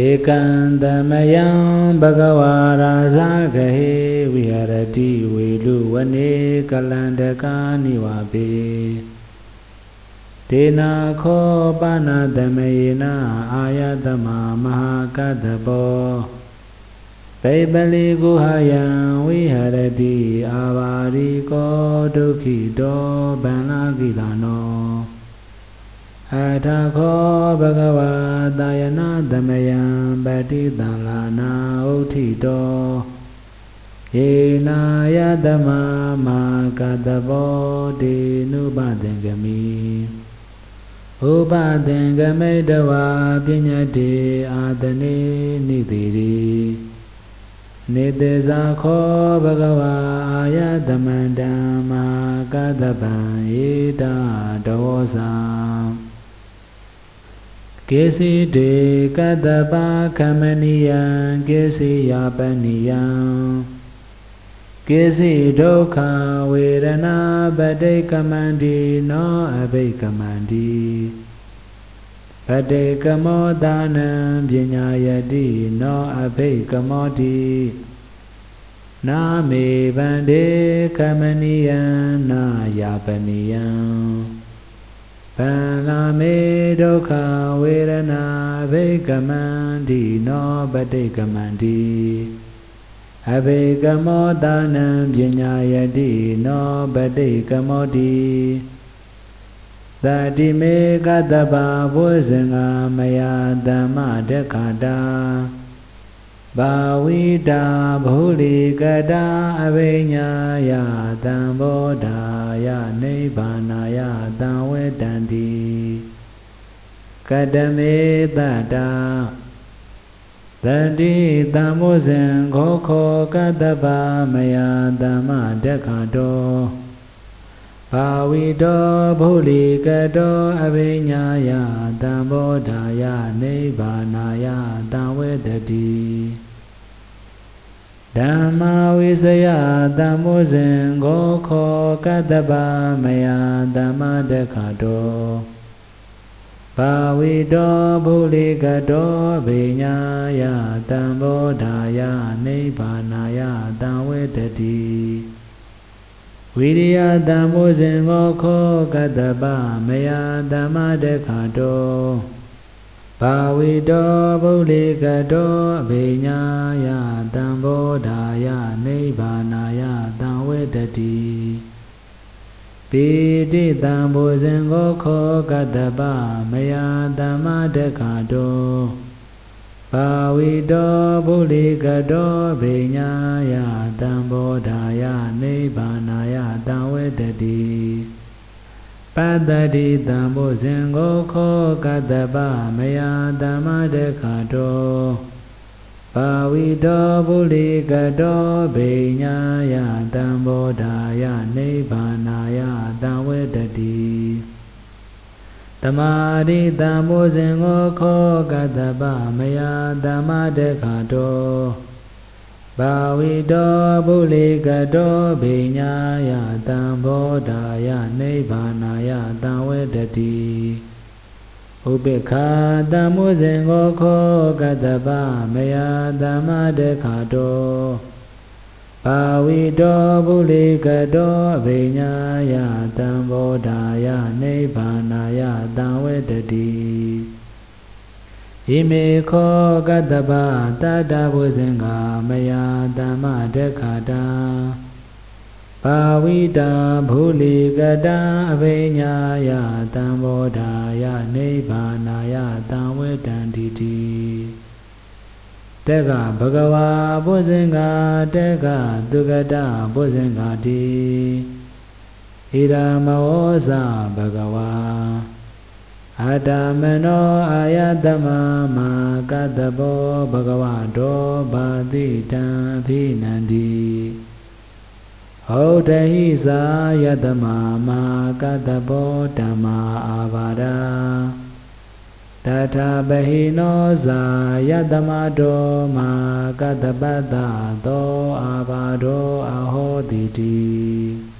ဧကံသမယံဘဂဝါရာဇဂဟေဝိဟရတိဝေလူဝနေကလန္တကာနိဝပေဒေနာခောပနာသမယေနအာယတမမဟာကတ္တဘောပေပလီကုဟယံဝိဟရတိအာဘာရိကောဒုက္ခိတောဗန္နာကိတာနော အထာခောဘဂဝါတာယနာသမယံပတိတံလာနာဥထိတောယေနာယတမမာကတဘောတေနုပသင်္ကမိဥပသင်္ကမိတဝါပညာတိအာတနေနိတိရိနေတေဇာခောဘဂဝါအာယတမန္တံမာကတပံဧတာဒောဇာ ကေစီတေကတ္တပါခမနိယံကေစီယာပနိယံကေစီဒုက္ခဝေဒနာပဋိကမန္တိနောအဘိကမန္တိပဋိကမောဒါနံပညာယတိနောအဘိကမောတိနာမေဗန္တေကမနိယံနာယာပနိယံ ဗန္လာမေဒုက္ခဝေဒနာဘိကမန္တိနောပတိကမန္တိအဘိကမောတာနံပညာယတိနောပတိကမောတိသတိမေကတ္တဗဘုဇင်္ဂမယဓမ္မဒက္ခတာဘာဝိတာဘုလိကတာအဘိညာယတံဘောဓာ ယနိဗ္ဗာနာယတံဝေတံတိကတမေတတာတတိတံမောဇံခောခောကတ္တဗမယဓမ္မဒက္ခတောဘာဝိတောဘုလိကတောအဘိညာယတံဘောဓာယနိဗ္ဗာနာယတံဝေတတိ ဓမ္မဝိစယတမ္မောဇင်ကိုခောကတ္တဗမယဓမ္မဒက္ခတောဘာဝိတောဘုလိကတောဗိညာယတံဘောဓာယနိဗ္ဗာနာယတံဝေတတိဝိရိယတမ္မောဇင်ကိုခောကတ္တဗမယဓမ္မဒက္ခတော ဘာဝိတောဗုဒ္ဓေကတောအဘိညာယတံဘောဓာယနိဗ္ဗာနာယတံဝေတတိပိတိတံဘောဇင်ကိုခောကတ္တပမယဓမ္မဒက္ခတောဘာဝိတောဗုဒ္ဓေကတောအဘိညာယတံဘောဓာယနိဗ္ဗာနာယတံဝေတတိ ပတ္တတိတံဘုဇင်ကိုခောကတ္တပမယဓမ္မဒက္ခတောဘာဝိတောဗုလိကတောဗိညာယတံဘောဓာယနိဗ္ဗာနာယတံဝေတတိတမာရိတံဘုဇင်ကိုခောကတ္တပမယဓမ္မဒက္ခတော ဘာဝိတောဗုလိကတောဗိညာယတံဘောဓာယနိဗ္ဗာနာယတံဝေတတိဥပိ္ခာတံမောဇင်ကိုခောကတ္တပမယဓမ္မဒခတောဘာဝိတောဗုလိကတောဗိညာယတံဘောဓာယနိဗ္ဗာနာယတံဝေတတိ ဣမေခောကတ္တပတတ္တဘုဇင်္ဂမယတမ္မဒက္ခတာဘာဝိတာဘုလိကတာအဘိညာယတံဘောဓာယနိဗ္ဗာနာယတံဝေတံတိတိတက္ကဘဂဝါဘုဇင်္ဂတက္ကသူကတဘုဇင်္ဂတိဣရမောဇဘဂဝါ အတမနောအာယတမမာကတဘောဘဂဝတောဘာတိတံအဖိနန္တိဟုတ်တဟိသာယတမမာကတဘောဓမ္မာအာဘာဒာတထာပဟိနောဇာယတမတောမာကတပတ္တသောအာဘာဒောအဟောတိတိ